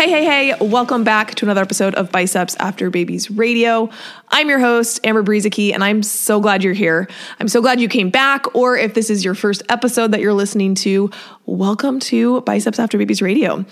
Hey, hey, hey, welcome back to another episode of Biceps After Babies Radio. I'm your host, Amber Brueseke, and I'm so glad you're here. I'm so glad you came back, or if this is your first episode that you're listening to, welcome to Biceps After Babies Radio.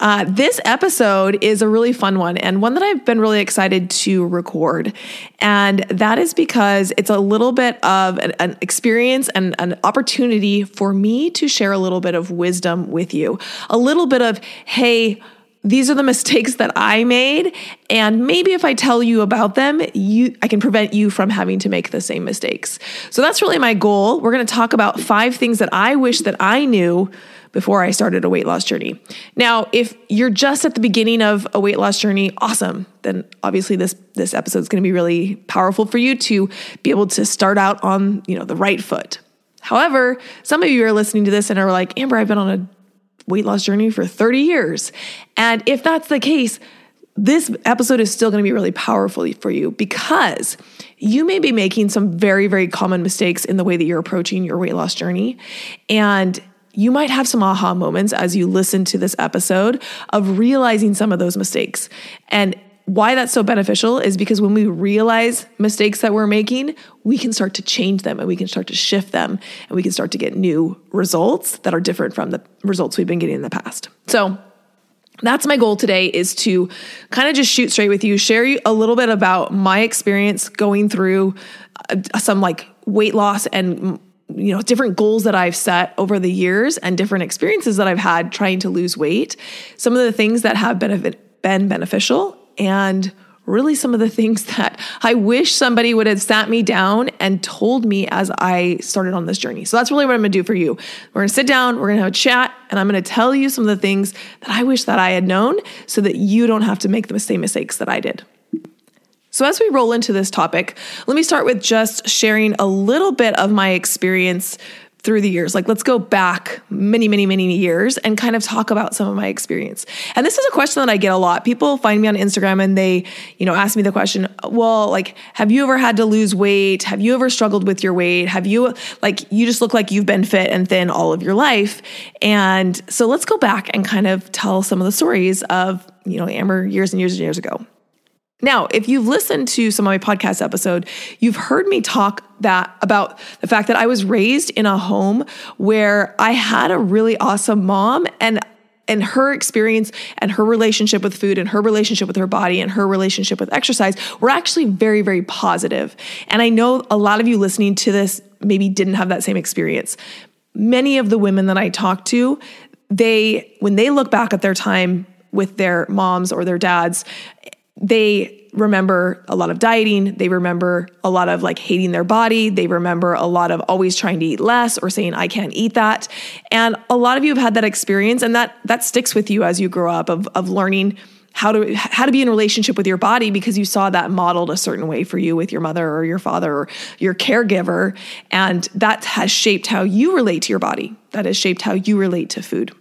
Uh, this episode is a really fun one and one that I've been really excited to record. And that is because it's a little bit of an, an experience and an opportunity for me to share a little bit of wisdom with you. A little bit of, hey, these are the mistakes that I made and maybe if I tell you about them you I can prevent you from having to make the same mistakes. So that's really my goal. We're going to talk about 5 things that I wish that I knew before I started a weight loss journey. Now, if you're just at the beginning of a weight loss journey, awesome. Then obviously this this episode is going to be really powerful for you to be able to start out on, you know, the right foot. However, some of you are listening to this and are like, Amber, I've been on a weight loss journey for 30 years. And if that's the case, this episode is still going to be really powerful for you because you may be making some very, very common mistakes in the way that you're approaching your weight loss journey. And you might have some aha moments as you listen to this episode of realizing some of those mistakes. And why that's so beneficial is because when we realize mistakes that we're making, we can start to change them and we can start to shift them and we can start to get new results that are different from the results we've been getting in the past. So, that's my goal today is to kind of just shoot straight with you, share a little bit about my experience going through uh, some like weight loss and you know different goals that I've set over the years and different experiences that I've had trying to lose weight. Some of the things that have benefit, been beneficial and really some of the things that I wish somebody would have sat me down and told me as I started on this journey. So that's really what I'm gonna do for you. We're gonna sit down, we're gonna have a chat, and I'm gonna tell you some of the things that I wish that I had known so that you don't have to make the same mistakes that I did. So, as we roll into this topic, let me start with just sharing a little bit of my experience through the years. Like, let's go back many, many, many years and kind of talk about some of my experience. And this is a question that I get a lot. People find me on Instagram and they, you know, ask me the question, well, like, have you ever had to lose weight? Have you ever struggled with your weight? Have you, like, you just look like you've been fit and thin all of your life? And so let's go back and kind of tell some of the stories of, you know, Amber years and years and years ago. Now, if you've listened to some of my podcast episode, you've heard me talk that about the fact that I was raised in a home where I had a really awesome mom and and her experience and her relationship with food and her relationship with her body and her relationship with exercise were actually very very positive. And I know a lot of you listening to this maybe didn't have that same experience. Many of the women that I talk to, they when they look back at their time with their moms or their dads they remember a lot of dieting. They remember a lot of like hating their body. They remember a lot of always trying to eat less or saying, I can't eat that. And a lot of you have had that experience and that that sticks with you as you grow up of, of learning how to how to be in relationship with your body because you saw that modeled a certain way for you with your mother or your father or your caregiver and that has shaped how you relate to your body that has shaped how you relate to food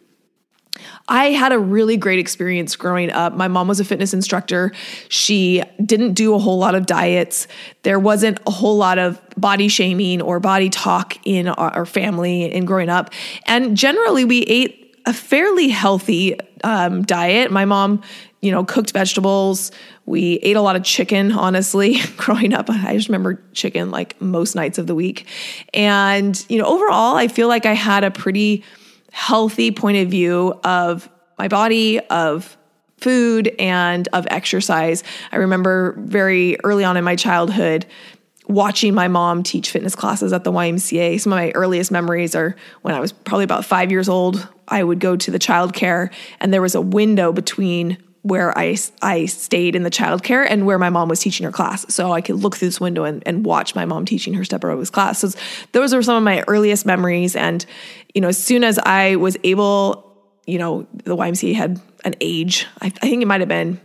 I had a really great experience growing up. My mom was a fitness instructor. She didn't do a whole lot of diets. There wasn't a whole lot of body shaming or body talk in our family in growing up. And generally, we ate a fairly healthy um, diet. My mom, you know, cooked vegetables. We ate a lot of chicken, honestly, growing up. I just remember chicken like most nights of the week. And, you know, overall, I feel like I had a pretty healthy point of view of my body, of food, and of exercise. I remember very early on in my childhood watching my mom teach fitness classes at the YMCA. Some of my earliest memories are when I was probably about five years old, I would go to the childcare and there was a window between where I, I stayed in the childcare and where my mom was teaching her class. So I could look through this window and, and watch my mom teaching her step aerobics class. So those are some of my earliest memories. And, you know, as soon as I was able, you know, the YMCA had an age, I, I think it might have been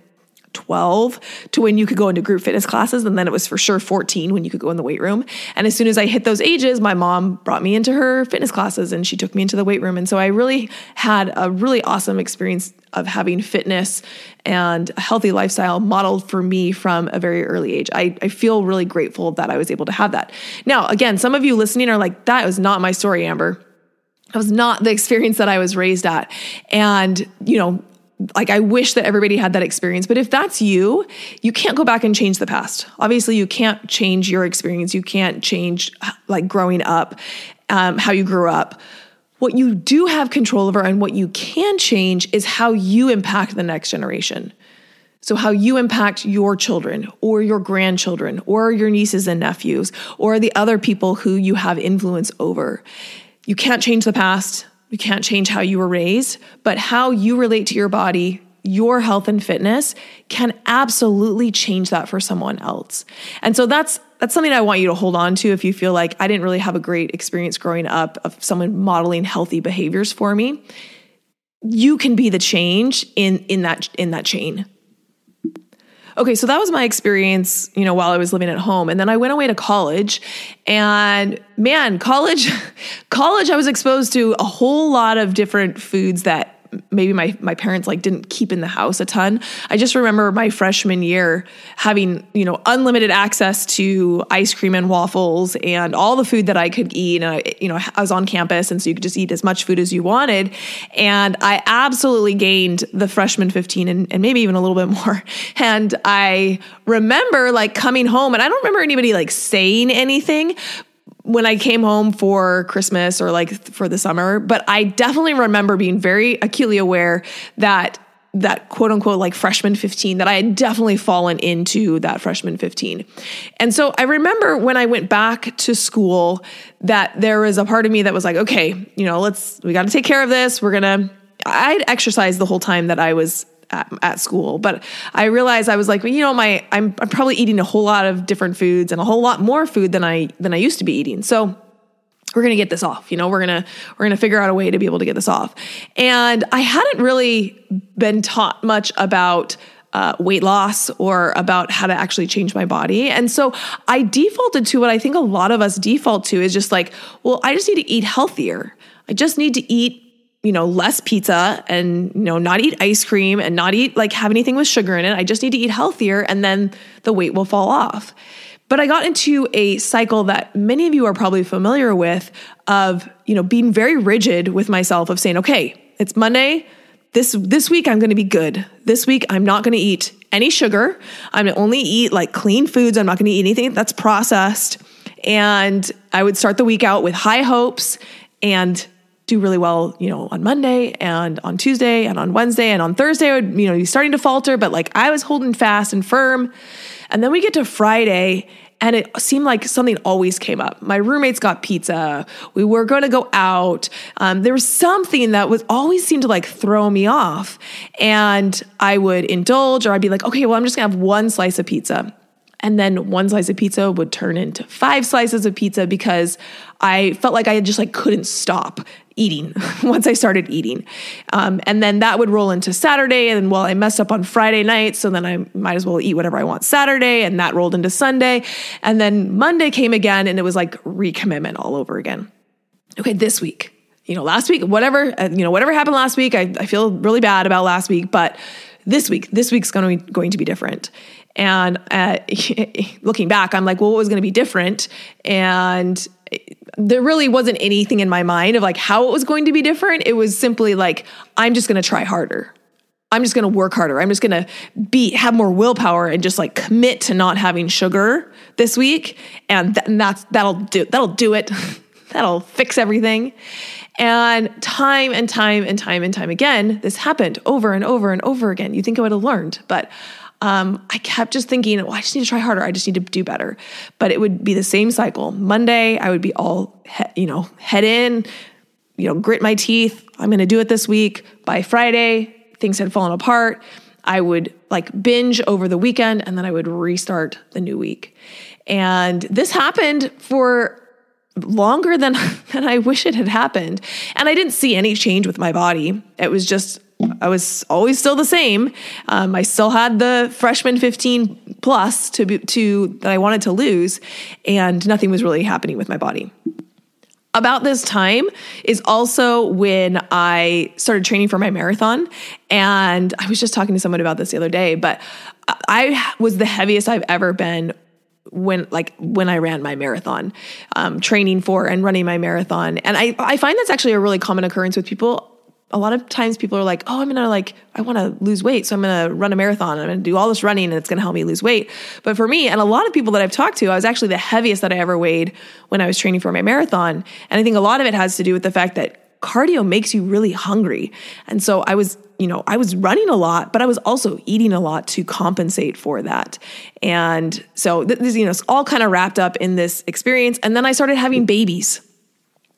12 to when you could go into group fitness classes. And then it was for sure 14 when you could go in the weight room. And as soon as I hit those ages, my mom brought me into her fitness classes and she took me into the weight room. And so I really had a really awesome experience of having fitness and a healthy lifestyle modeled for me from a very early age. I, I feel really grateful that I was able to have that. Now, again, some of you listening are like, that was not my story, Amber. That was not the experience that I was raised at. And, you know, like I wish that everybody had that experience. But if that's you, you can't go back and change the past. Obviously, you can't change your experience. You can't change like growing up, um, how you grew up. What you do have control over and what you can change is how you impact the next generation. So, how you impact your children or your grandchildren or your nieces and nephews or the other people who you have influence over. You can't change the past. You can't change how you were raised, but how you relate to your body, your health and fitness can absolutely change that for someone else. And so that's that's something I want you to hold on to if you feel like I didn't really have a great experience growing up of someone modeling healthy behaviors for me. You can be the change in in that in that chain. Okay, so that was my experience, you know, while I was living at home. And then I went away to college. And man, college college I was exposed to a whole lot of different foods that maybe my my parents like didn't keep in the house a ton. I just remember my freshman year having, you know, unlimited access to ice cream and waffles and all the food that I could eat. And I, you know, I was on campus and so you could just eat as much food as you wanted. And I absolutely gained the freshman 15 and, and maybe even a little bit more. And I remember like coming home and I don't remember anybody like saying anything, when I came home for Christmas or like for the summer, but I definitely remember being very acutely aware that that quote unquote like freshman 15 that I had definitely fallen into that freshman 15. And so I remember when I went back to school that there was a part of me that was like, okay, you know, let's, we got to take care of this. We're going to, I'd exercised the whole time that I was at, at, school. But I realized I was like, well, you know, my I'm, I'm probably eating a whole lot of different foods and a whole lot more food than I than I used to be eating. So we're to get this off. You know, we're to we're to figure out a way to be able to get this off. And I hadn't really been taught much about uh, weight loss or about how to actually change my body. And so I defaulted to what I think a lot of us default to is just like, well, I just need to eat healthier. I just need to eat you know, less pizza and, you know, not eat ice cream and not eat like have anything with sugar in it. I just need to eat healthier and then the weight will fall off. But I got into a cycle that many of you are probably familiar with of, you know, being very rigid with myself of saying, okay, it's Monday. This this week I'm going to be good. This week I'm not going to eat any sugar. I'm going to only eat like clean foods. I'm not going to eat anything that's processed. And I would start the week out with high hopes and do really well, you know, on Monday and on Tuesday and on Wednesday and on Thursday I would, you know, be starting to falter, but like I was holding fast and firm. And then we get to Friday and it seemed like something always came up. My roommates got pizza. We were going to go out. Um, there was something that was always seemed to like throw me off. And I would indulge or I'd be like, okay, well, I'm just gonna have one slice of pizza. And then one slice of pizza would turn into five slices of pizza because I felt like I just like couldn't stop eating once I started eating. Um, and then that would roll into Saturday. And well, I messed up on Friday night. So then I might as well eat whatever I want Saturday. And that rolled into Sunday. And then Monday came again and it was like recommitment all over again. Okay, this week, you know, last week, whatever, uh, you know, whatever happened last week, I, I feel really bad about last week, but this week, this week's going to be, going to be different. And uh, looking back, I'm like, well, what was going to be different? And there really wasn't anything in my mind of like how it was going to be different. It was simply like, I'm just going to try harder. I'm just going to work harder. I'm just going to be have more willpower and just like commit to not having sugar this week, and, th- and that's that'll do that'll do it. that'll fix everything. And time and time and time and time again, this happened over and over and over again. You think I would have learned, but um, I kept just thinking, well, I just need to try harder. I just need to do better. But it would be the same cycle. Monday, I would be all, he, you know, head in, you know, grit my teeth. I'm going to do it this week. By Friday, things had fallen apart. I would like binge over the weekend and then I would restart the new week. And this happened for longer than than I wish it had happened. And I didn't see any change with my body. It was just I was always still the same. Um, I still had the freshman 15 plus to be, to that I wanted to lose, and nothing was really happening with my body. About this time is also when I started training for my marathon. And I was just talking to someone about this the other day, but I was the heaviest I've ever been when like when I ran my marathon, um, training for and running my marathon. And I, I find that's actually a really common occurrence with people. A lot of times people are like, oh, I'm gonna like, I wanna lose weight. So I'm gonna run a marathon. And I'm gonna do all this running and it's gonna help me lose weight. But for me, and a lot of people that I've talked to, I was actually the heaviest that I ever weighed when I was training for my marathon. And I think a lot of it has to do with the fact that cardio makes you really hungry. And so I was you know, I was running a lot, but I was also eating a lot to compensate for that. And so this, you know, it's all kind of wrapped up in this experience. And then I started having babies.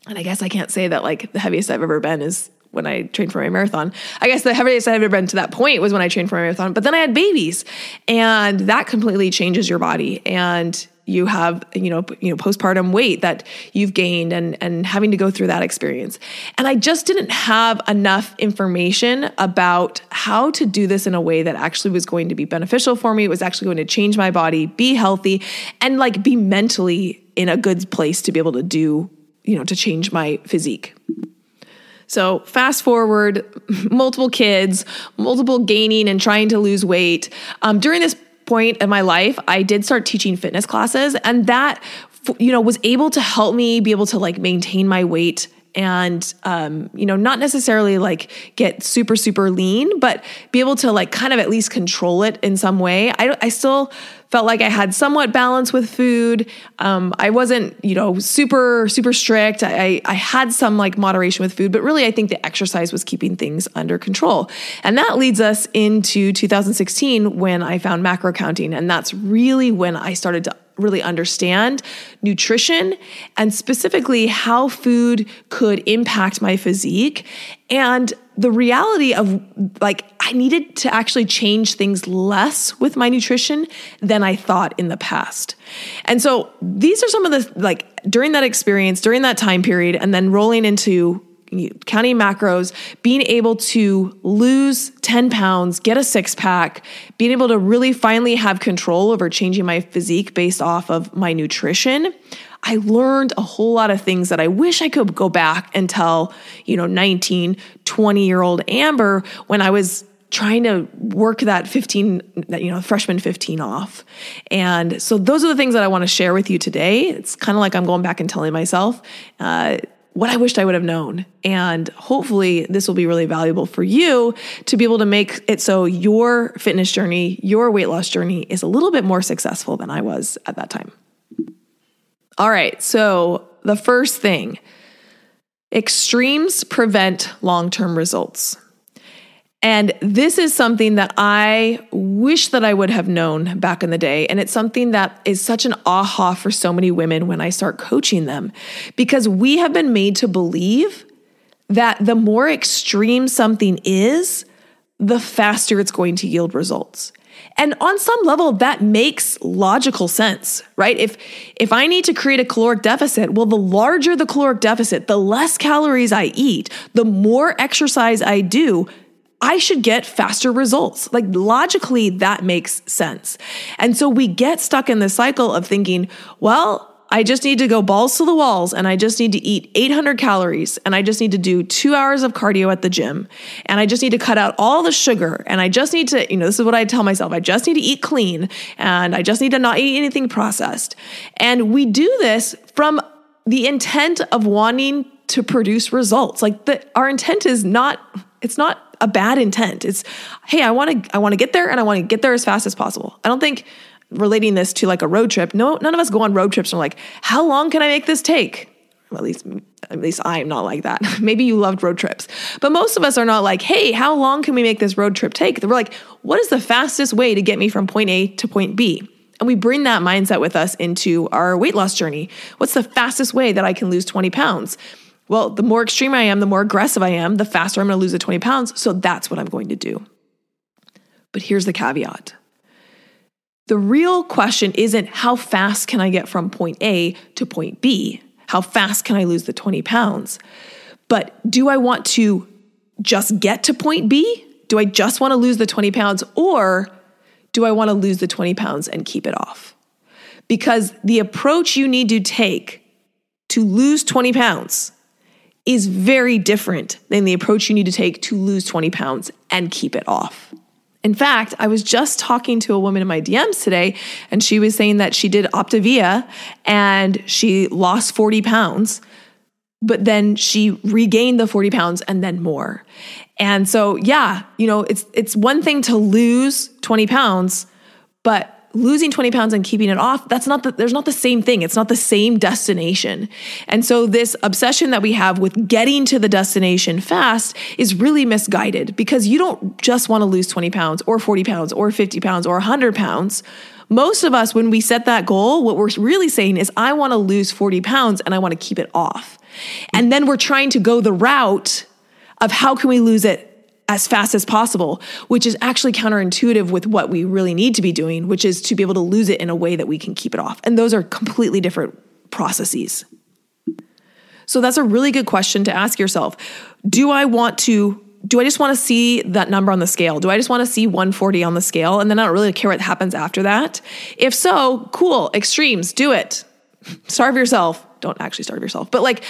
And I guess I can't say that like the heaviest I've ever been is when I trained for my marathon. I guess the heaviest I've ever been to that point was when I trained for my marathon. But then I had babies, and that completely changes your body. And you have you know you know postpartum weight that you've gained and and having to go through that experience. And i just didn't have enough information about how to do this in a way that actually was going to be beneficial for me. It was actually going to change my body be healthy and like be mentally in a good place to be able to do you know to change my physique. So, fast forward, multiple kids, multiple gaining and trying to lose weight. Um, during this point in my life, I did start teaching fitness classes, and that you know was able to help me be able to like maintain my weight and um, you know not necessarily like get super super lean but be able to like kind of at least control it in some way i, I still felt like I had somewhat balance with food. Um, I wasn't, you know, super, super strict. I, I had some like moderation with food, but really I think the exercise was keeping things under control. And that leads us into 2016 when I found macro counting. And that's really when I started to really understand nutrition and specifically how food could impact my physique and the reality of like I needed to actually change things less with my nutrition than I thought in the past. And so these are some of the like during that experience, during that time period and then rolling into counting macros, being able to lose 10 pounds, get a six pack, being able to really finally have control over changing my physique based off of my nutrition. I learned a whole lot of things that I wish I could go back and tell, you know, 19, 20 year old Amber when I was trying to work that 15 that you know freshman 15 off and so those are the things that i want to share with you today it's kind of like i'm going back and telling myself uh, what I wished I would have known. And hopefully, this will be really valuable for you to be able to make it so your fitness journey, your weight loss journey is a little bit more successful than I was at that time. All right, so the first thing extremes prevent long term results. And this is something that I wish that I would have known back in the day. And it's something that is such an aha for so many women when I start coaching them because we have been made to believe that the more extreme something is, the faster it's going to yield results. And on some level that makes logical sense, right? If if I need to create a caloric deficit, well the larger the caloric deficit, the less calories I eat, the more exercise I do, I should get faster results. Like logically, that makes sense. And so we get stuck in the cycle of thinking, well, I just need to go balls to the walls and I just need to eat 800 calories and I just need to do two hours of cardio at the gym and I just need to cut out all the sugar and I just need to, you know, this is what I tell myself I just need to eat clean and I just need to not eat anything processed. And we do this from the intent of wanting to produce results. Like the, our intent is not, it's not a bad intent. It's, hey, I want to I want to get there and I want to get there as fast as possible. I don't think relating this to like a road trip. No, none of us go on road trips and are like, how long can I make this take? Well, at least at least I'm not like that. Maybe you loved road trips. But most of us are not like, "Hey, how long can we make this road trip take?" We're like, "What is the fastest way to get me from point A to point B?" And we bring that mindset with us into our weight loss journey. What's the fastest way that I can lose 20 pounds? Well, the more extreme I am, the more aggressive I am, the faster I'm going to lose the 20 pounds. So that's what I'm going to do. But here's the caveat the real question isn't how fast can I get from point A to point B? How fast can I lose the 20 pounds? But do I want to just get to point B? Do I just want to lose the 20 pounds? Or do I want to lose the 20 pounds and keep it off? Because the approach you need to take to lose 20 pounds is very different than the approach you need to take to lose 20 pounds and keep it off. In fact, I was just talking to a woman in my DMs today, and she was saying that she did Optavia and she lost 40 pounds, but then she regained the 40 pounds and then more. And so, yeah, you know, it's it's one thing to lose 20 pounds, but losing 20 pounds and keeping it off that's not the, there's not the same thing. It's not the same destination. And so this obsession that we have with getting to the destination fast is really misguided because you don't just want to lose 20 pounds or 40 pounds or 50 pounds or 100 pounds. Most of us when we set that goal what we're really saying is i want to lose 40 pounds and i want to keep it off. And then we're trying to go the route of how can we lose it as fast as possible, which is actually counterintuitive with what we really need to be doing, which is to be able to lose it in a way that we can keep it off. And those are completely different processes. So that's a really good question to ask yourself. Do I want to do I just want to see that number on the scale? Do I just want to see 140 on the scale and then I don't really care what happens after that? If so, cool, extremes, do it. Starve yourself. Don't actually starve yourself, but like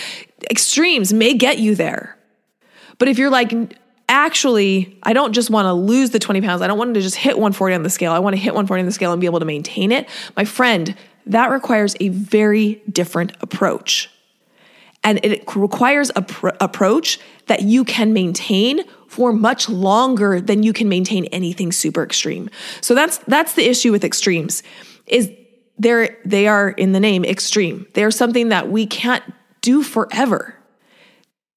extremes may get you there. But if you're like, actually, I don't just want to lose the 20 pounds. I don't want to just hit 140 on the scale. I want to hit 140 on the scale and be able to maintain it. My friend, that requires a very different approach. And it requires a pr- approach that you can maintain for much longer than you can maintain anything super extreme. So that's that's the issue with extremes is they're they are in the name extreme. They're something that we can't do forever.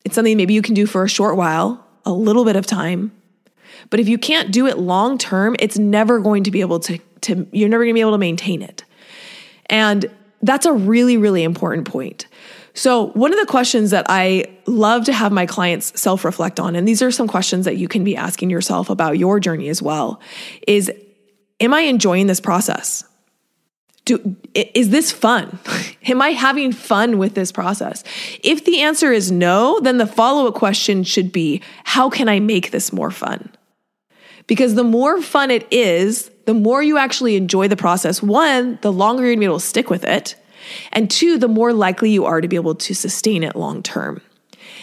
It's something maybe you can do for a short while a little bit of time. But if you can't do it long term, it's never going to be able to, to you're never going to be able to maintain it. And that's a really, really important point. So, one of the questions that I love to have my clients self reflect on, and these are some questions that you can be asking yourself about your journey as well, is Am I enjoying this process? Do, is this fun? Am I having fun with this process? If the answer is no, then the follow up question should be how can I make this more fun? Because the more fun it is, the more you actually enjoy the process. One, the longer you're gonna be able to stick with it. And two, the more likely you are to be able to sustain it long term.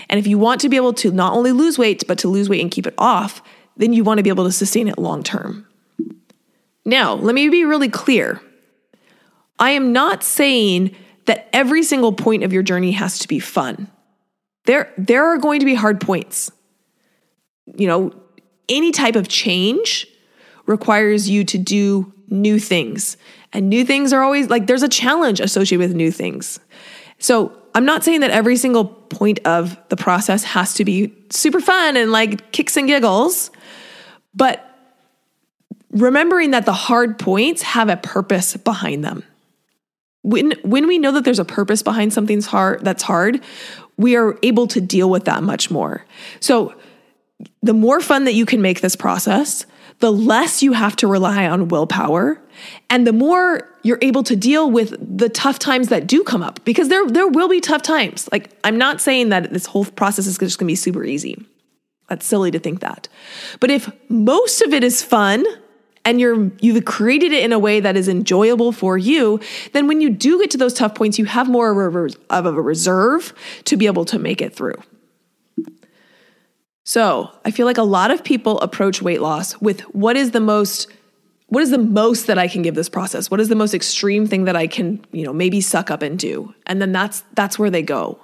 And if you want to be able to not only lose weight, but to lose weight and keep it off, then you want to be able to sustain it long term. Now, let me be really clear. I am not saying that every single point of your journey has to be fun. There, there are going to be hard points. You know, any type of change requires you to do new things. And new things are always like there's a challenge associated with new things. So I'm not saying that every single point of the process has to be super fun and like kicks and giggles, but remembering that the hard points have a purpose behind them when when we know that there's a purpose behind something's hard that's hard we are able to deal with that much more. So the more fun that you can make this process the less you have to rely on willpower and the more you're able to deal with the tough times that do come up because there there will be tough times. Like i'm not saying that this whole process is just going to be super easy. That's silly to think that. But if most of it is fun and you're you've created it in a way that is enjoyable for you, then when you do get to those tough points, you have more of a reserve to be able to make it through. So, I feel like a lot of people approach weight loss with what is the most what is the most that I can give this process? What is the most extreme thing that I can, you know, maybe suck up and do? And then that's that's where they go.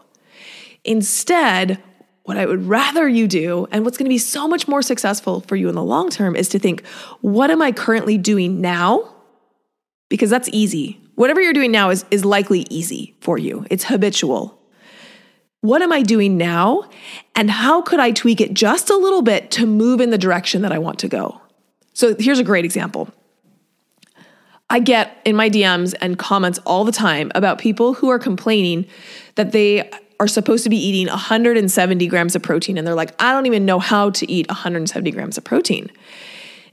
Instead, what I would rather you do, and what's going to be so much more successful for you in the long term, is to think, what am I currently doing now? Because that's easy. Whatever you're doing now is, is likely easy for you, it's habitual. What am I doing now? And how could I tweak it just a little bit to move in the direction that I want to go? So here's a great example. I get in my DMs and comments all the time about people who are complaining that they are supposed to be eating 170 grams of protein and they're like, I don't even know how to eat 170 grams of protein.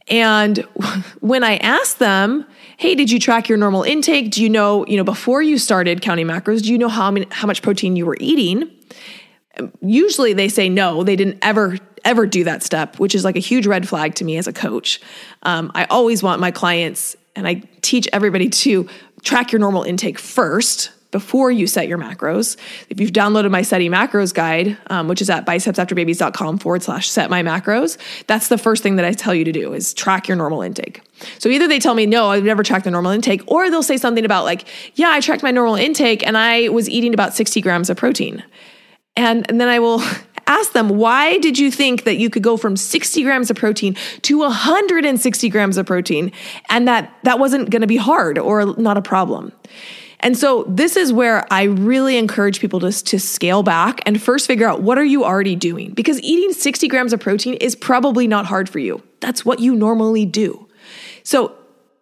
And when I asked them, hey, did you track your normal intake? Do you know, you know, before you started counting macros, do you know how many, how much protein you were eating? Usually they say no, they didn't ever ever do that step, which is like a huge red flag to me as a coach. Um, I always want my clients, and I teach everybody to track your normal intake first before you set your macros. If you've downloaded my setting macros guide, um, which is at bicepsafterbabies.com forward slash set my macros, that's the first thing that I tell you to do is track your normal intake. So either they tell me, no, I've never tracked the normal intake, or they'll say something about like, yeah, I tracked my normal intake and I was eating about 60 grams of protein. And, and then I will ask them, why did you think that you could go from 60 grams of protein to 160 grams of protein and that that wasn't going to be hard or not a problem? And so this is where I really encourage people to, to scale back and first figure out what are you already doing? Because eating 60 grams of protein is probably not hard for you. That's what you normally do. So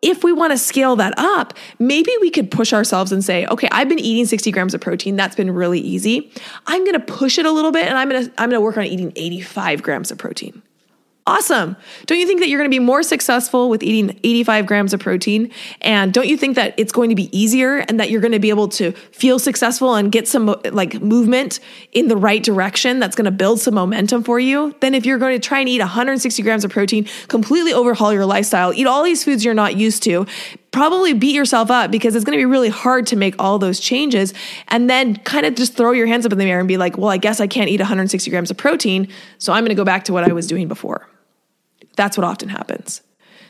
if we want to scale that up, maybe we could push ourselves and say, okay, I've been eating 60 grams of protein. That's been really easy. I'm going to push it a little bit and I'm going to, I'm going to work on eating 85 grams of protein. Awesome. Don't you think that you're going to be more successful with eating 85 grams of protein? And don't you think that it's going to be easier and that you're going to be able to feel successful and get some like movement in the right direction that's going to build some momentum for you than if you're going to try and eat 160 grams of protein, completely overhaul your lifestyle, eat all these foods you're not used to, probably beat yourself up because it's going to be really hard to make all those changes and then kind of just throw your hands up in the air and be like, well, I guess I can't eat 160 grams of protein, so I'm going to go back to what I was doing before. That's what often happens.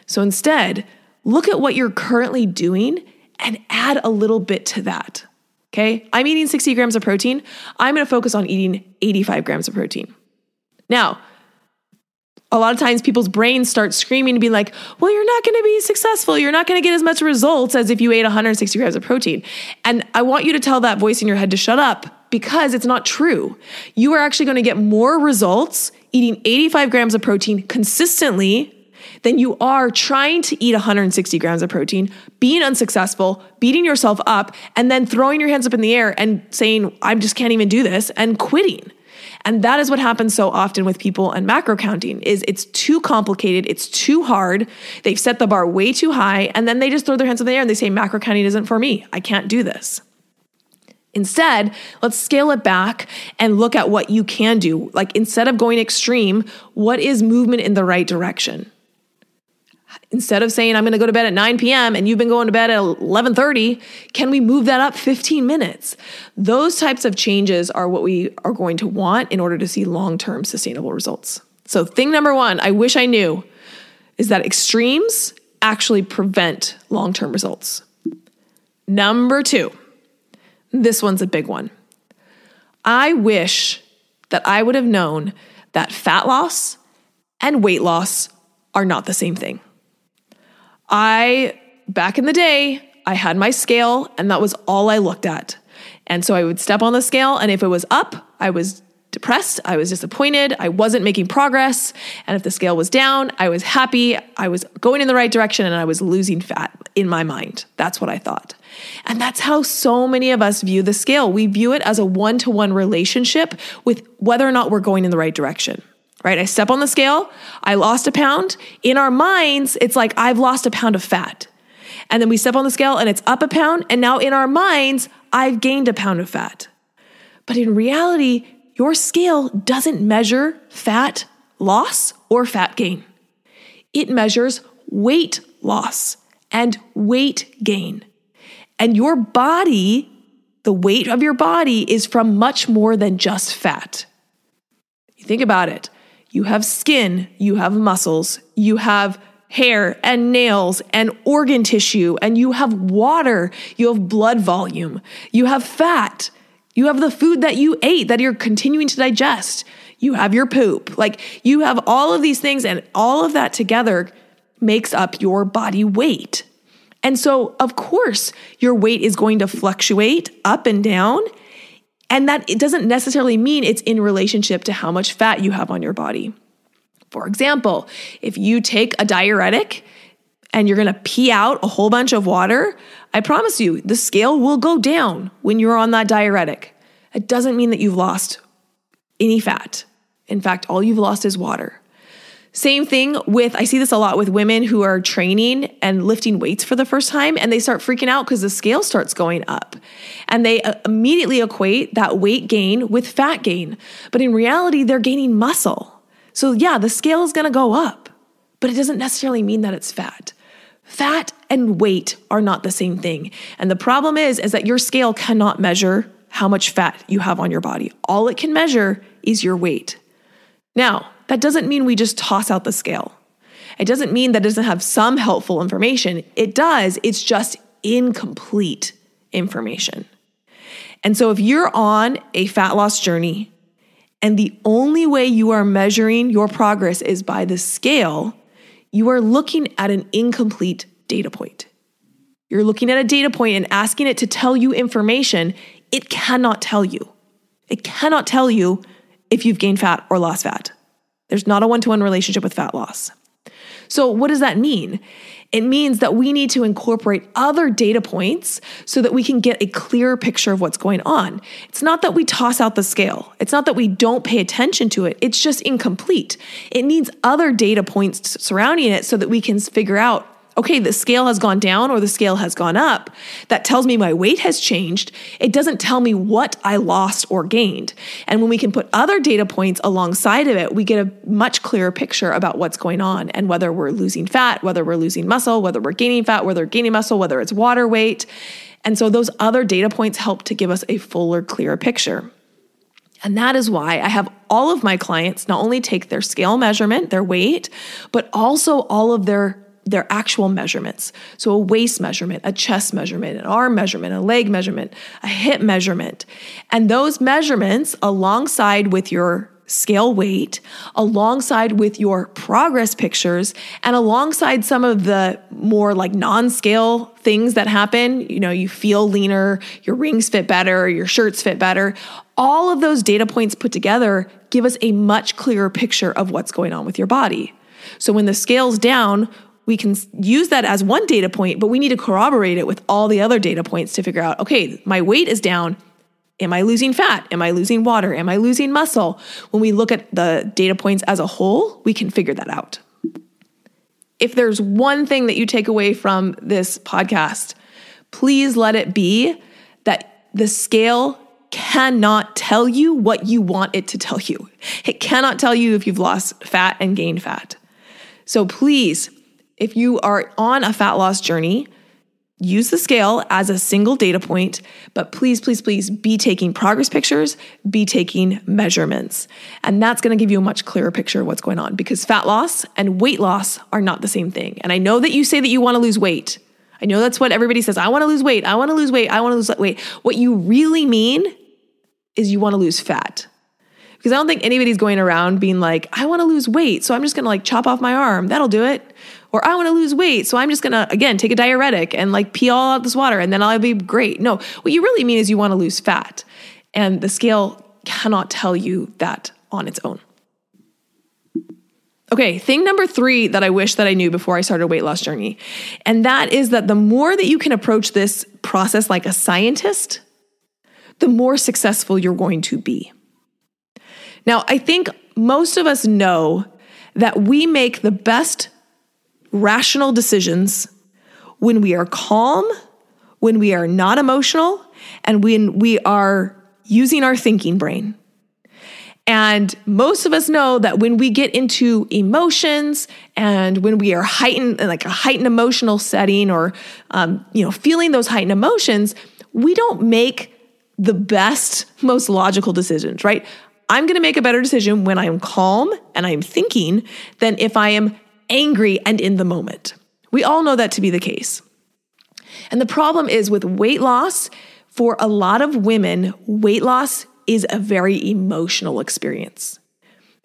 So instead, look at what you're currently doing and add a little bit to that. Okay, I'm eating 60 grams of protein. I'm going to focus on eating 85 grams of protein. Now, a lot of times people's brains start screaming to be like, well, you're not going to be successful. You're not going to get as much results as if you ate 160 grams of protein. And I want you to tell that voice in your head to shut up because it's not true. You are actually going to get more results eating 85 grams of protein consistently than you are trying to eat 160 grams of protein, being unsuccessful, beating yourself up, and then throwing your hands up in the air and saying, I just can't even do this, and quitting. And that is what happens so often with people and macro counting is it's too complicated, it's too hard. They've set the bar way too high and then they just throw their hands in the air and they say macro counting isn't for me. I can't do this. Instead, let's scale it back and look at what you can do. Like instead of going extreme, what is movement in the right direction? Instead of saying i'm going to go to bed at 9 p.m and you've been going to bed at 11.30 can we move that up 15 minutes? Those types of changes are what we are going to want in order to see long-term sustainable results. So thing number one i wish i knew is that extremes actually prevent long-term results. Number two this one's a big one. I wish that i would have known that fat loss and weight loss are not the same thing I, back in the day, I had my scale and that was all I looked at. And so I would step on the scale, and if it was up, I was depressed, I was disappointed, I wasn't making progress. And if the scale was down, I was happy, I was going in the right direction, and I was losing fat in my mind. That's what I thought. And that's how so many of us view the scale. We view it as a one to one relationship with whether or not we're going in the right direction right? I step on the scale, I lost a pound. In our minds, it's like I've lost a pound of fat. And then we step on the scale and it's up a pound. And now in our minds, I've gained a pound of fat. But in reality, your scale doesn't measure fat loss or fat gain. It measures weight loss and weight gain. And your body, the weight of your body is from much more than just fat. You think about it. You have skin, you have muscles, you have hair and nails and organ tissue, and you have water, you have blood volume, you have fat, you have the food that you ate that you're continuing to digest, you have your poop. Like you have all of these things, and all of that together makes up your body weight. And so, of course, your weight is going to fluctuate up and down. And that it doesn't necessarily mean it's in relationship to how much fat you have on your body. For example, if you take a diuretic and you're gonna pee out a whole bunch of water, I promise you the scale will go down when you're on that diuretic. It doesn't mean that you've lost any fat. In fact, all you've lost is water. Same thing with, I see this a lot with women who are training and lifting weights for the first time, and they start freaking out because the scale starts going up. And they uh, immediately equate that weight gain with fat gain. But in reality, they're gaining muscle. So, yeah, the scale is gonna go up, but it doesn't necessarily mean that it's fat. Fat and weight are not the same thing. And the problem is, is that your scale cannot measure how much fat you have on your body. All it can measure is your weight. Now, that doesn't mean we just toss out the scale. It doesn't mean that it doesn't have some helpful information. It does, it's just incomplete information. And so if you're on a fat loss journey and the only way you are measuring your progress is by the scale, you are looking at an incomplete data point. You're looking at a data point and asking it to tell you information it cannot tell you. It cannot tell you if you've gained fat or lost fat. There's not a one to one relationship with fat loss. So, what does that mean? It means that we need to incorporate other data points so that we can get a clearer picture of what's going on. It's not that we toss out the scale, it's not that we don't pay attention to it, it's just incomplete. It needs other data points surrounding it so that we can figure out okay, the scale has gone down or the scale has gone up, that tells me my weight has changed. It doesn't tell me what I lost or gained. And when we can put other data points alongside of it, we get a much clearer picture about what's going on and whether we're losing fat, whether we're losing muscle, whether we're gaining fat, whether we're gaining muscle, whether it's water weight. And so those other data points help to give us a fuller, clearer picture. And that is why I have all of my clients not only take their scale measurement, their weight, but also all of their their actual measurements. So a waist measurement, a chest measurement, an arm measurement, a leg measurement, a hip measurement. And those measurements alongside with your scale weight, alongside with your progress pictures, and alongside some of the more like non scale things that happen. You know, you feel leaner, your rings fit better, your shirts fit better. All of those data points put together give us a much clearer picture of what's going on with your body. So when the scale's down, we can use that as one data point, but we need to corroborate it with all the other data points to figure out okay, my weight is down. Am I losing fat? Am I losing water? Am I losing muscle? When we look at the data points as a whole, we can figure that out. If there's one thing that you take away from this podcast, please let it be that the scale cannot tell you what you want it to tell you. It cannot tell you if you've lost fat and gained fat. So please if you are on a fat loss journey, use the scale as a single data point, but please, please, please be taking progress pictures, be taking measurements. And that's gonna give you a much clearer picture of what's going on because fat loss and weight loss are not the same thing. And I know that you say that you wanna lose weight. I know that's what everybody says. I wanna lose weight. I wanna lose weight. I wanna lose weight. What you really mean is you wanna lose fat. Because I don't think anybody's going around being like, I wanna lose weight. So I'm just gonna like chop off my arm. That'll do it or I want to lose weight. So I'm just going to, again, take a diuretic and like pee all out this water and then I'll be great. No, what you really mean is you want to lose fat. And the scale cannot tell you that on its own. Okay, thing number three that I wish that I knew before I started a weight loss journey, and that is that the more that you can approach this process like a scientist, the more successful you're going to be. Now, I think most of us know that we make the best rational decisions when we are calm, when we are not emotional, and when we are using our thinking brain. And most of us know that when we get into emotions and when we are heightened, like a heightened emotional setting or, um, you know, feeling those heightened emotions, we don't make the best, most logical decisions, right? I'm going to make a better decision when I am calm and I am thinking than if I am angry and in the moment. We all know that to be the case. And the problem is with weight loss, for a lot of women, weight loss is a very emotional experience.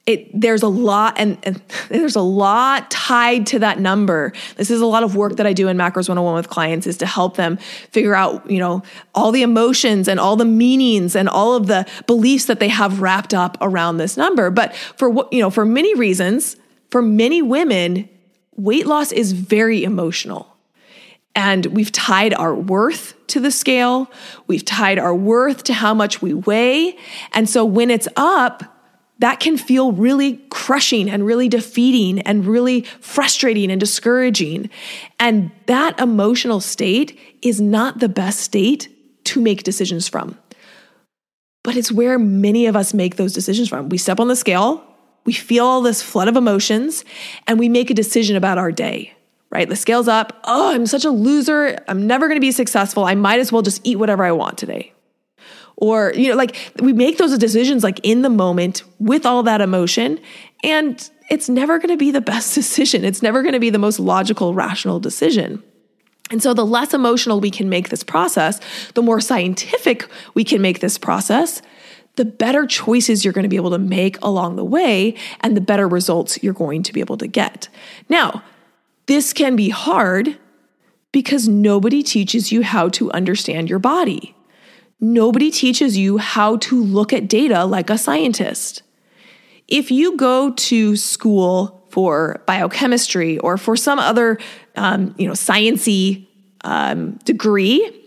It, there's a lot and, and, there's a lot tied to that number this is a lot of work that i do in macros 101 with clients is to help them figure out you know all the emotions and all the meanings and all of the beliefs that they have wrapped up around this number but for what you know for many reasons for many women, weight loss is very emotional. And we've tied our worth to the scale. We've tied our worth to how much we weigh. And so when it's up, that can feel really crushing and really defeating and really frustrating and discouraging. And that emotional state is not the best state to make decisions from. But it's where many of us make those decisions from. We step on the scale, we feel all this flood of emotions, and we make a decision about our day, right? The scale's up. Oh, I'm such a loser. I'm never going to be successful. I might as well just eat whatever I want today or you know like we make those decisions like in the moment with all that emotion and it's never going to be the best decision it's never going to be the most logical rational decision and so the less emotional we can make this process the more scientific we can make this process the better choices you're going to be able to make along the way and the better results you're going to be able to get now this can be hard because nobody teaches you how to understand your body Nobody teaches you how to look at data like a scientist. If you go to school for biochemistry or for some other, um, you know, sciency um, degree,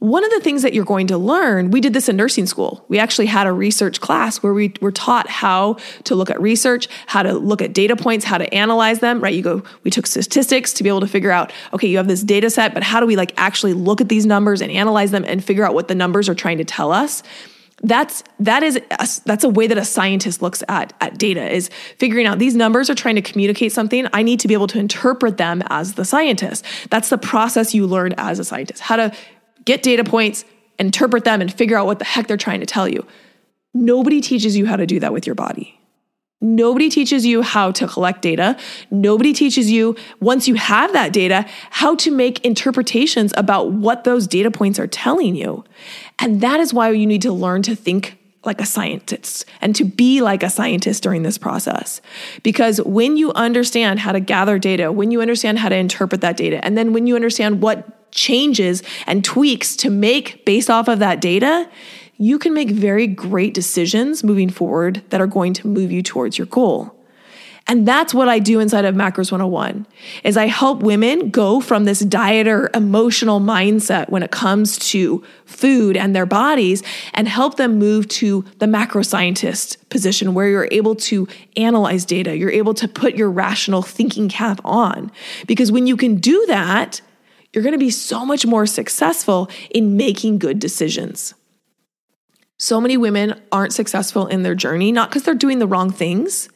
one of the things that you're going to learn, we did this in nursing school. We actually had a research class where we were taught how to look at research, how to look at data points, how to analyze them, right? You go, we took statistics to be able to figure out, okay, you have this data set, but how do we like actually look at these numbers and analyze them and figure out what the numbers are trying to tell us? that's that is a, that's a way that a scientist looks at at data is figuring out these numbers are trying to communicate something i need to be able to interpret them as the scientist that's the process you learn as a scientist how to get data points, interpret them, and figure out what the heck they're trying to tell you. Nobody teaches you how to do that with your body. Nobody teaches you how to collect data. Nobody teaches you, once you have that data, how to make interpretations about what those data points are telling you. And that is why you need to learn to think like a scientist and to be like a scientist during this process. Because when you understand how to gather data, when you understand how to interpret that data, and then when you understand what changes and tweaks to make based off of that data, you can make very great decisions moving forward that are going to move you towards your goal. And that's what I do inside of Macros 101 is I help women go from this dieter emotional mindset when it comes to food and their bodies and help them move to the macro scientist position where you're able to analyze data, you're able to put your rational thinking cap on. Because when you can do that, you're going to be so much more successful in making good decisions. So many women aren't successful in their journey, not because they're doing the wrong things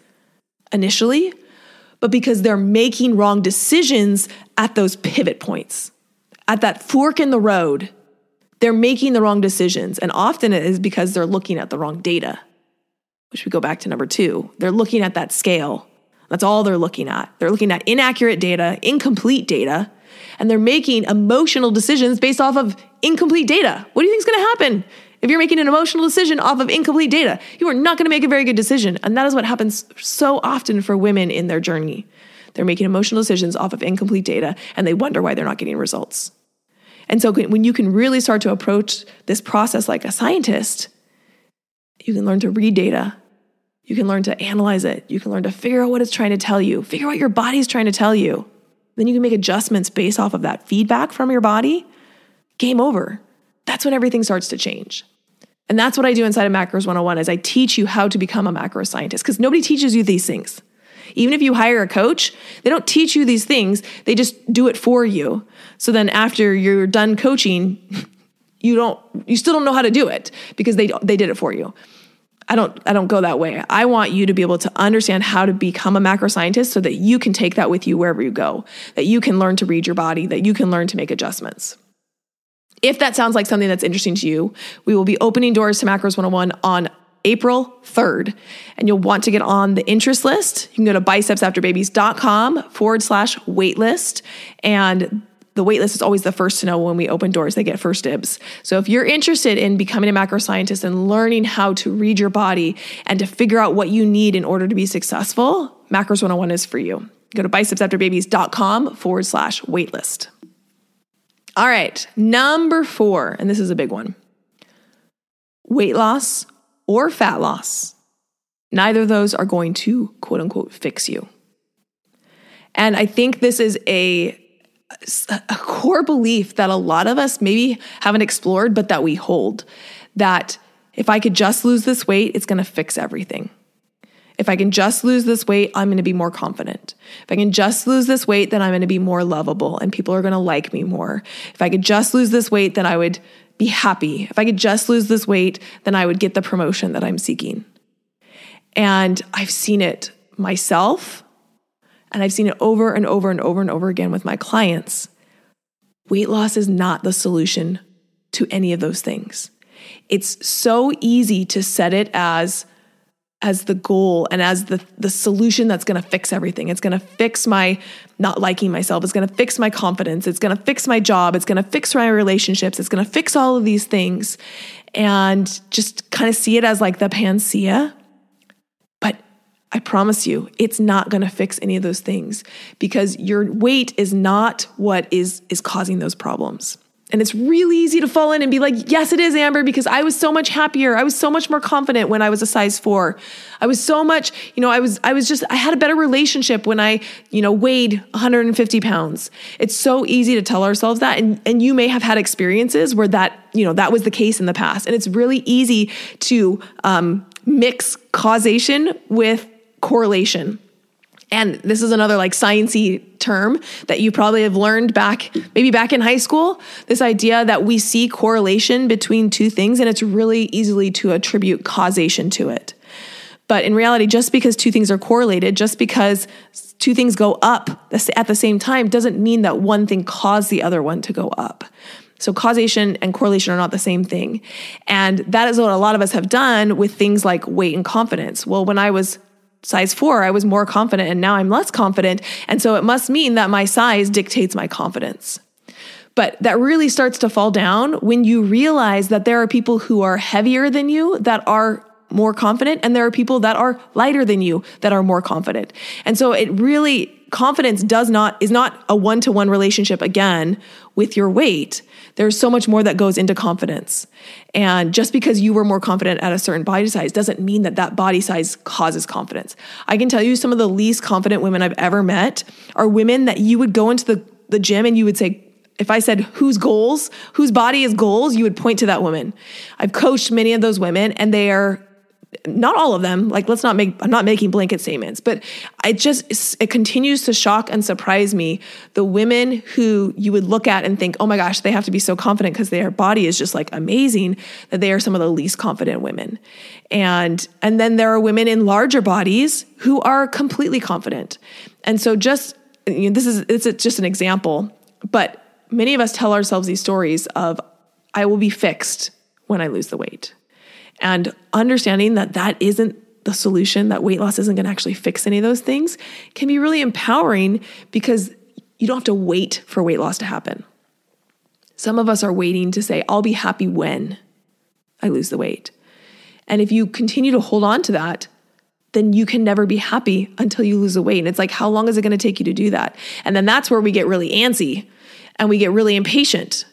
initially, but because they're making wrong decisions at those pivot points, at that fork in the road. They're making the wrong decisions. And often it is because they're looking at the wrong data, which we go back to number two. They're looking at that scale. That's all they're looking at. They're looking at inaccurate data, incomplete data, and they're making emotional decisions based off of incomplete data. What do you think is going to happen if you're making an emotional decision off of incomplete data? You are not going to make a very good decision. And that is what happens so often for women in their journey. They're making emotional decisions off of incomplete data and they wonder why they're not getting results. And so when you can really start to approach this process like a scientist, you can learn to read data. You can learn to analyze it. You can learn to figure out what it's trying to tell you, figure out what your body's trying to tell you. Then you can make adjustments based off of that feedback from your body. Game over. That's when everything starts to change. And that's what I do inside of Macros 101 is I teach you how to become a macro scientist because nobody teaches you these things. Even if you hire a coach, they don't teach you these things. They just do it for you. So then after you're done coaching, you don't you still don't know how to do it because they they did it for you. I don't I don't go that way. I want you to be able to understand how to become a macro scientist so that you can take that with you wherever you go. That you can learn to read your body, that you can learn to make adjustments. If that sounds like something that's interesting to you, we will be opening doors to Macros 101 on April 3rd. And you'll want to get on the interest list. You can go to bicepsafterbabies.com forward slash waitlist. And the waitlist is always the first to know when we open doors. They get first dibs. So if you're interested in becoming a macro scientist and learning how to read your body and to figure out what you need in order to be successful, Macros 101 is for you. Go to bicepsafterbabies.com forward slash waitlist. All right, number four, and this is a big one weight loss or fat loss. Neither of those are going to quote unquote fix you. And I think this is a a core belief that a lot of us maybe haven't explored, but that we hold that if I could just lose this weight, it's going to fix everything. If I can just lose this weight, I'm going to be more confident. If I can just lose this weight, then I'm going to be more lovable and people are going to like me more. If I could just lose this weight, then I would be happy. If I could just lose this weight, then I would get the promotion that I'm seeking. And I've seen it myself, and I've seen it over and over and over and over again with my clients. Weight loss is not the solution to any of those things. It's so easy to set it as as the goal and as the the solution that's going to fix everything. It's going to fix my not liking myself. It's going to fix my confidence. It's going to fix my job. It's going to fix my relationships. It's going to fix all of these things and just kind of see it as like the panacea. I promise you, it's not going to fix any of those things because your weight is not what is is causing those problems. And it's really easy to fall in and be like, yes, it is, Amber, because I was so much happier. I was so much more confident when I was a size four. I was so much, you know, I was, I was just, I had a better relationship when I, you know, weighed 150 pounds. It's so easy to tell ourselves that. And, and you may have had experiences where that, you know, that was the case in the past. And it's really easy to um, mix causation with correlation. And this is another like sciency term that you probably have learned back maybe back in high school. This idea that we see correlation between two things and it's really easily to attribute causation to it. But in reality, just because two things are correlated, just because two things go up at the same time, doesn't mean that one thing caused the other one to go up. So causation and correlation are not the same thing. And that is what a lot of us have done with things like weight and confidence. Well, when I was size four, I was more confident and now I'm less confident. And so it must mean that my size dictates my confidence. But that really starts to fall down when you realize that there are people who are heavier than you that are more confident, and there are people that are lighter than you that are more confident. And so it really, confidence does not, is not a one to one relationship again with your weight. There's so much more that goes into confidence. And just because you were more confident at a certain body size doesn't mean that that body size causes confidence. I can tell you some of the least confident women I've ever met are women that you would go into the, the gym and you would say, if I said whose goals, whose body is goals, you would point to that woman. I've coached many of those women and they are not all of them like let's not make i'm not making blanket statements but it just it continues to shock and surprise me the women who you would look at and think oh my gosh they have to be so confident because their body is just like amazing that they are some of the least confident women. And and then there are women in larger bodies who are completely confident. And so just you know, this is it's just an example but many of us tell ourselves these stories of i will be fixed when i lose the weight and understanding that that isn't the solution, that weight loss isn't going to actually fix any of those things, can be really empowering because you don't have to wait for weight loss to happen. Some of us are waiting to say, I'll be happy when I lose the weight. And if you continue to hold on to that, then you can never be happy until you lose the weight. And it's like, how long is it going to take you to do that? And then that's where we get really antsy and we get really impatient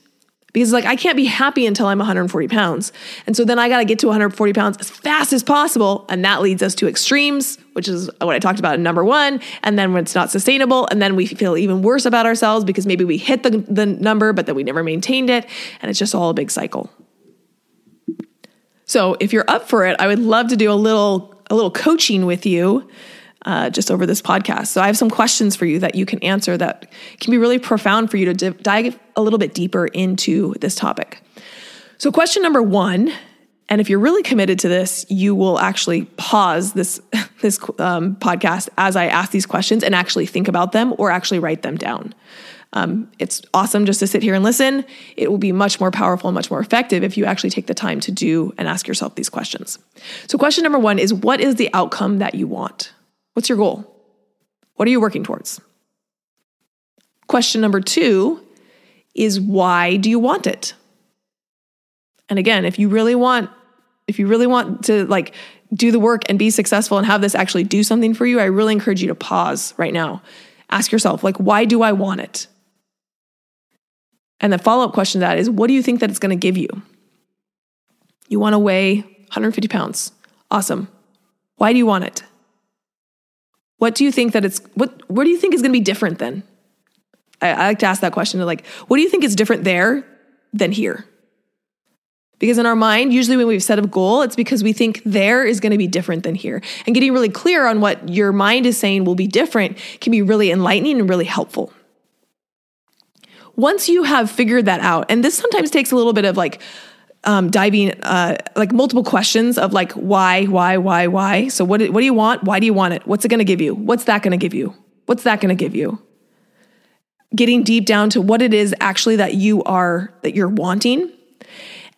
because like I can't be happy until I'm 140 pounds. And so then I got to get to 140 pounds as fast as possible. And that leads us to extremes, which is what I talked about in number one. And then when it's not sustainable, and then we feel even worse about ourselves because maybe we hit the, the number, but then we never maintained it. And it's just all a big cycle. So if you're up for it, I would love to do a little a little coaching with you uh, just over this podcast. So I have some questions for you that you can answer that can be really profound for you to dive, a little bit deeper into this topic. So, question number one, and if you're really committed to this, you will actually pause this this um, podcast as I ask these questions and actually think about them or actually write them down. Um, it's awesome just to sit here and listen. It will be much more powerful and much more effective if you actually take the time to do and ask yourself these questions. So, question number one is What is the outcome that you want? What's your goal? What are you working towards? Question number two is why do you want it? And again, if you really want, if you really want to like do the work and be successful and have this actually do something for you, I really encourage you to pause right now. Ask yourself, like, why do I want it? And the follow up question to that is, what do you think that it's going to give you? You want to weigh 150 pounds. Awesome. Why do you want it? What do you think that it's what what do you think is going to be different then? I, I like to ask that question like, what do you think is different there than here? Because in our mind, usually when we've set a goal, it's because we think there is going to be different than here. And getting really clear on what your mind is saying will be different can be really enlightening and really helpful. Once you have figured that out, and this sometimes takes a little bit of like um, diving, uh, like multiple questions of like why, why, why, why. So what, what do you want? Why do you want it? What's it going to give you? What's that going to give you? What's that going to give you? Getting deep down to what it is actually that you are that you're wanting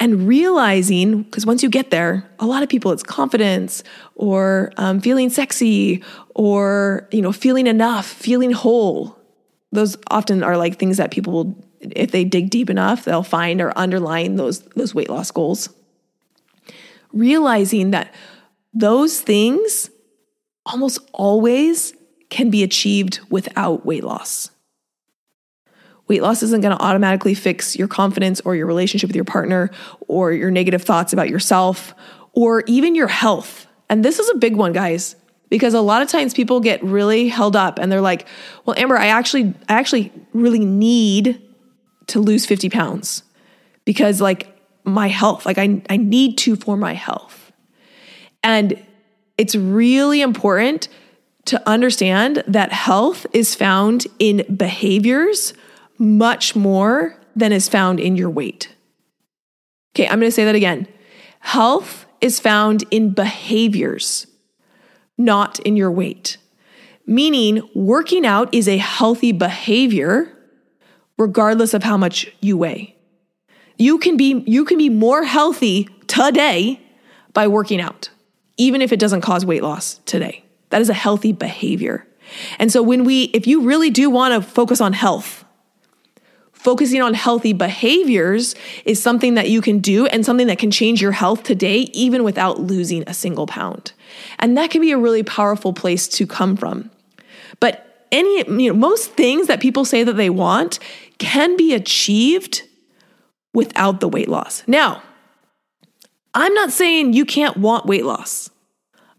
and realizing because once you get there a lot of people it's confidence or um, feeling sexy or you know feeling enough feeling whole those often are like things that people will if they dig deep enough they'll find or underline those those weight loss goals realizing that those things almost always can be achieved without weight loss Weight loss isn't going to automatically fix your confidence or your relationship with your partner or your negative thoughts about yourself or even your health. And this is a big one, guys, because a lot of times people get really held up and they're like, "Well, Amber, I actually I actually really need to lose 50 pounds because like my health, like I I need to for my health." And it's really important to understand that health is found in behaviors much more than is found in your weight. Okay, I'm to say that again. Health is found in behaviors, not in your weight. Meaning, working out is a healthy behavior regardless of how much you weigh. You can be you can be more healthy today by working out, even if it doesn't cause weight loss today. That is a healthy behavior. And so when we if you really do want to focus on health, focusing on healthy behaviors is something that you can do and something that can change your health today, even without losing a single pound. And that can be a really powerful place to come from. But any, you know, most things that people say that they want can be achieved without the weight loss. Now, I'm not saying you can't want weight loss.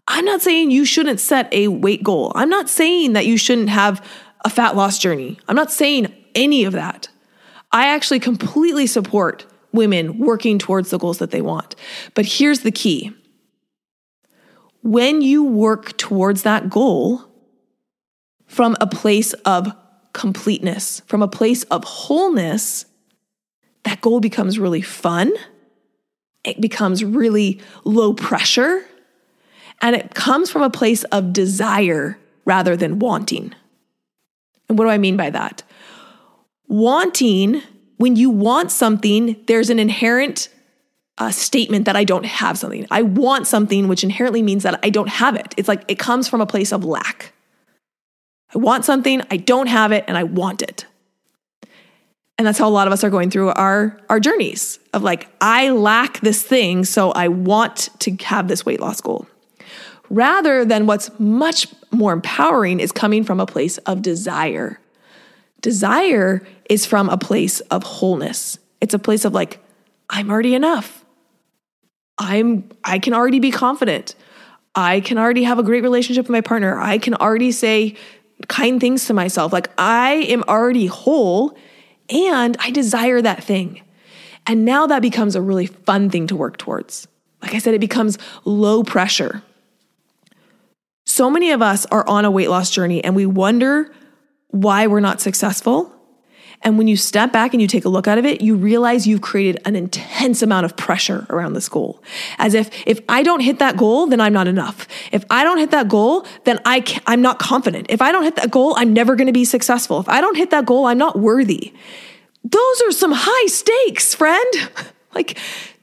I'm not saying you shouldn't set a weight goal. I'm not saying that you shouldn't have a fat loss journey. I'm not saying any of that. I actually completely support women working towards the goals that they want. But here's the key when you work towards that goal from a place of completeness, from a place of wholeness, that goal becomes really fun. It becomes really low pressure. And it comes from a place of desire rather than wanting. And what do I mean by that? Wanting, when you want something, there's an inherent uh, statement that I don't have something. I want something, which inherently means that I don't have it. It's like it comes from a place of lack. I want something, I don't have it, and I want it. And that's how a lot of us are going through our, our journeys of like, I lack this thing, so I want to have this weight loss goal. Rather than what's much more empowering is coming from a place of desire. Desire is from a place of wholeness. It's a place of like, I'm already enough. I'm I can already be confident. I can already have a great relationship with my partner. I can already say kind things to myself. Like I am already whole and I desire that thing. And now that becomes a really fun thing to work towards. Like I said, it becomes low pressure. So many of us are on a weight loss journey and we wonder why we're not successful. And when you step back and you take a look out of it, you realize you've created an intense amount of pressure around this goal. As if, if I don't hit that goal, then I'm not enough. If I don't hit that goal, then I can, I'm not confident. If I don't hit that goal, I'm never going to be successful. If I don't hit that goal, I'm not worthy. Those are some high stakes, friend. like,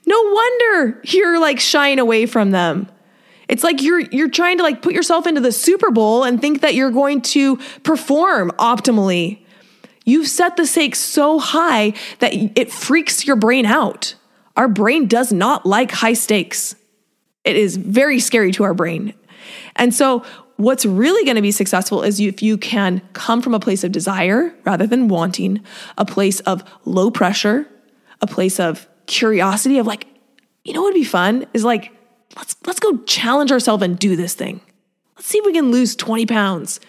no wonder you're like shying away from them. It's like you're you're trying to like put yourself into the Super Bowl and think that you're going to perform optimally. You've set the stakes so high that it freaks your brain out. Our brain does not like high stakes. It is very scary to our brain. And so what's really going to be successful is if you can come from a place of desire rather than wanting, a place of low pressure, a place of curiosity of like, you know what would be fun is like let's let's go challenge ourselves and do this thing. Let's see if we can lose 20 pounds.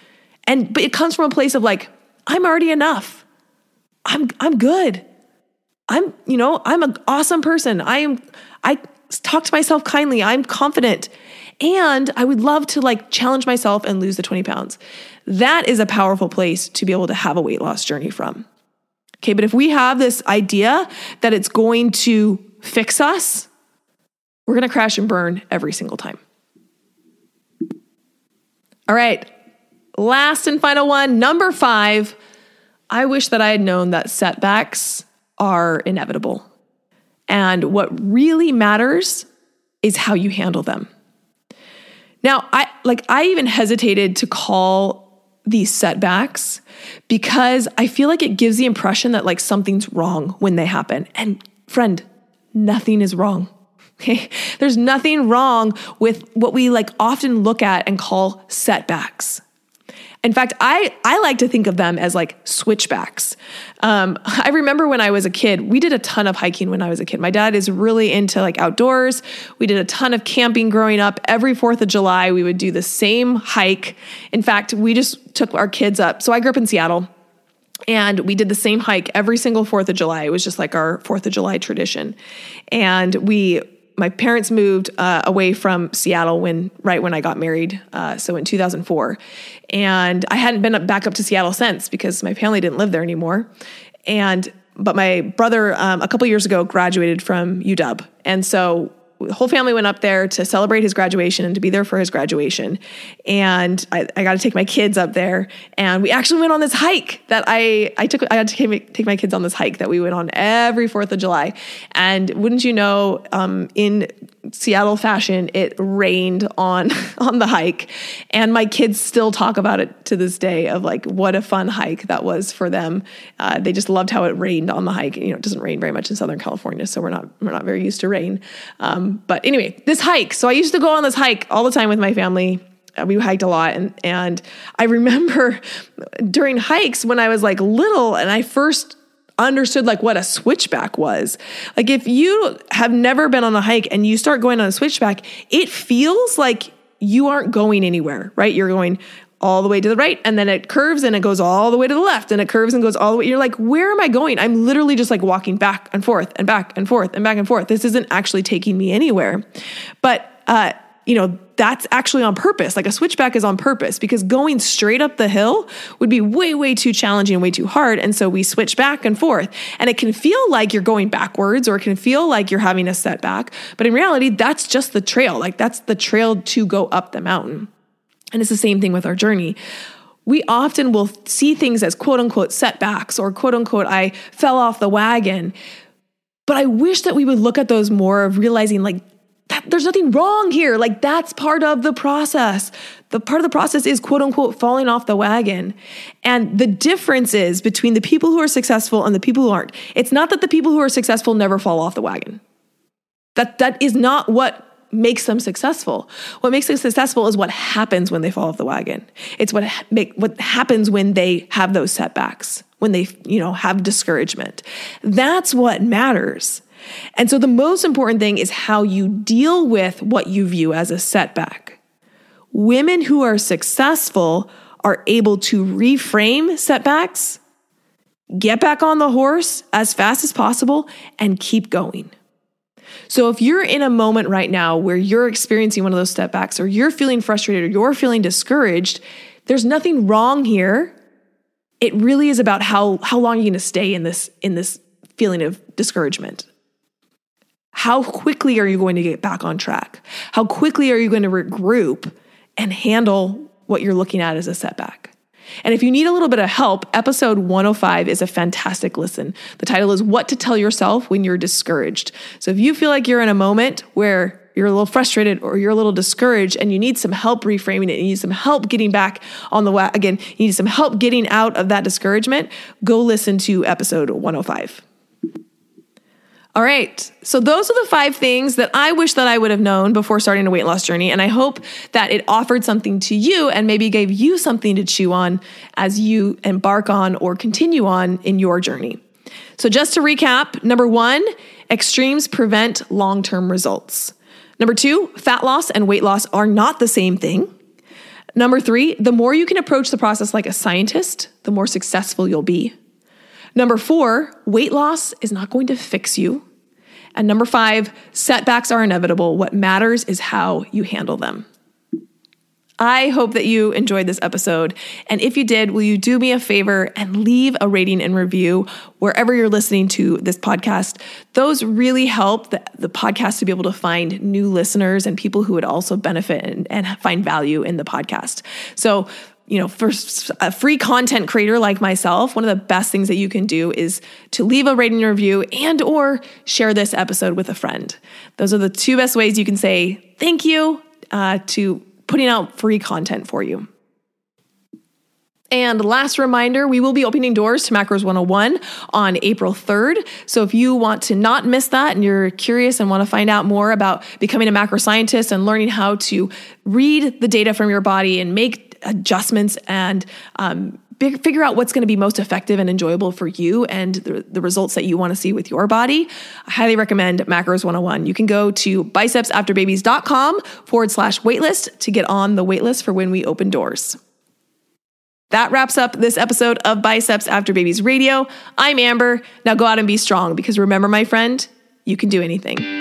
And but it comes from a place of like, I'm already enough. I'm I'm good. I'm, you know, I'm an awesome person. I am I talk to myself kindly. I'm confident. And I would love to like challenge myself and lose the 20 pounds. That is a powerful place to be able to have a weight loss journey from. Okay, but if we have this idea that it's going to fix us, we're going to crash and burn every single time. All right, last and final one, number five. I wish that I had known that setbacks are inevitable. And what really matters is how you handle them. Now, I like I even hesitated to call these setbacks because I feel like it gives the impression that like something's wrong when they happen. And friend, nothing is wrong. Okay? There's nothing wrong with what we like often look at and call setbacks. In fact, I, I like to think of them as like switchbacks. Um, I remember when I was a kid, we did a ton of hiking when I was a kid. My dad is really into like outdoors. We did a ton of camping growing up. Every 4th of July, we would do the same hike. In fact, we just took our kids up. So I grew up in Seattle. And we did the same hike every single 4th of July. It was just like our 4th of July tradition. And we my parents moved uh, away from Seattle when right when I got married, uh, so in 2004, and I hadn't been back up to Seattle since because my family didn't live there anymore, and but my brother um, a couple years ago graduated from UW, and so whole family went up there to celebrate his graduation and to be there for his graduation. And I, I got to take my kids up there. And we actually went on this hike that I, I took, I got to take, take my kids on this hike that we went on every 4th of July. And wouldn't you know, um, in Seattle fashion, it rained on on the hike, and my kids still talk about it to this day of like what a fun hike that was for them. Uh, they just loved how it rained on the hike. You know, it doesn't rain very much in Southern California, so we're not we're not very used to rain. Um, but anyway, this hike. So I used to go on this hike all the time with my family. Uh, we hiked a lot, and and I remember during hikes when I was like little, and I first understood like what a switchback was. Like if you have never been on a hike and you start going on a switchback, it feels like you aren't going anywhere, right? You're going all the way to the right and then it curves and it goes all the way to the left and it curves and goes all the way. You're like, where am I going? I'm literally just like walking back and forth and back and forth and back and forth. This isn't actually taking me anywhere. But uh you know, that's actually on purpose. Like a switchback is on purpose because going straight up the hill would be way, way too challenging and way too hard. And so we switch back and forth. And it can feel like you're going backwards or it can feel like you're having a setback. But in reality, that's just the trail. Like that's the trail to go up the mountain. And it's the same thing with our journey we often will see things as quote unquote setbacks or quote unquote, I fell off the wagon. But I wish that we would look at those more of realizing like that, there's nothing wrong here. Like that's part of the process. The part of the process is quote unquote falling off the wagon. And the difference is between the people who are successful and the people who aren't. It's not that the people who are successful never fall off the wagon. That that is not what makes them successful. What makes them successful is what happens when they fall off the wagon. It's what make what happens when they have those setbacks, when they, you know, have discouragement. That's what matters. And so the most important thing is how you deal with what you view as a setback. Women who are successful are able to reframe setbacks, get back on the horse as fast as possible, and keep going. So if you're in a moment right now where you're experiencing one of those setbacks, or you're feeling frustrated, or you're feeling discouraged, there's nothing wrong here. It really is about how, how long you're going to stay in this, in this feeling of discouragement. How quickly are you going to get back on track? How quickly are you going to regroup and handle what you're looking at as a setback? And if you need a little bit of help, episode 105 is a fantastic listen. The title is What to Tell Yourself When You're Discouraged. So if you feel like you're in a moment where you're a little frustrated or you're a little discouraged and you need some help reframing it, you need some help getting back on the wa- again, you need some help getting out of that discouragement, go listen to episode 105. All right. So those are the five things that I wish that I would have known before starting a weight loss journey. And I hope that it offered something to you and maybe gave you something to chew on as you embark on or continue on in your journey. So just to recap, number one, extremes prevent long-term results. Number two, fat loss and weight loss are not the same thing. Number three, the more you can approach the process like a scientist, the more successful you'll be. Number four, weight loss is not going to fix you. And number five, setbacks are inevitable. What matters is how you handle them. I hope that you enjoyed this episode. And if you did, will you do me a favor and leave a rating and review wherever you're listening to this podcast? Those really help the, the podcast to be able to find new listeners and people who would also benefit and, and find value in the podcast. So, you know, for a free content creator like myself, one of the best things that you can do is to leave a rating and review and or share this episode with a friend. Those are the two best ways you can say thank you uh, to putting out free content for you. And last reminder, we will be opening doors to Macros 101 on April 3rd. So if you want to not miss that and you're curious and want to find out more about becoming a macro scientist and learning how to read the data from your body and make adjustments and um, figure out what's going to be most effective and enjoyable for you and the, the results that you want to see with your body, I highly recommend Macros 101. You can go to bicepsafterbabies.com forward slash waitlist to get on the waitlist for when we open doors. That wraps up this episode of Biceps After Babies Radio. I'm Amber. Now go out and be strong because remember, my friend, you can do anything.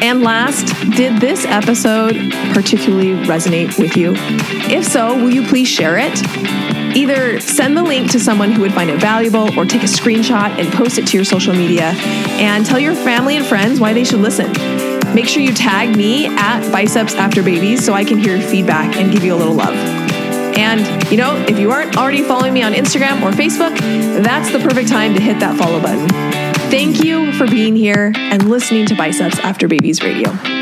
And last, did this episode particularly resonate with you? If so, will you please share it? Either send the link to someone who would find it valuable or take a screenshot and post it to your social media and tell your family and friends why they should listen. Make sure you tag me at Biceps After Babies so I can hear your feedback and give you a little love. And, you know, if you aren't already following me on Instagram or Facebook, that's the perfect time to hit that follow button. Thank you for being here and listening to Biceps After Babies Radio.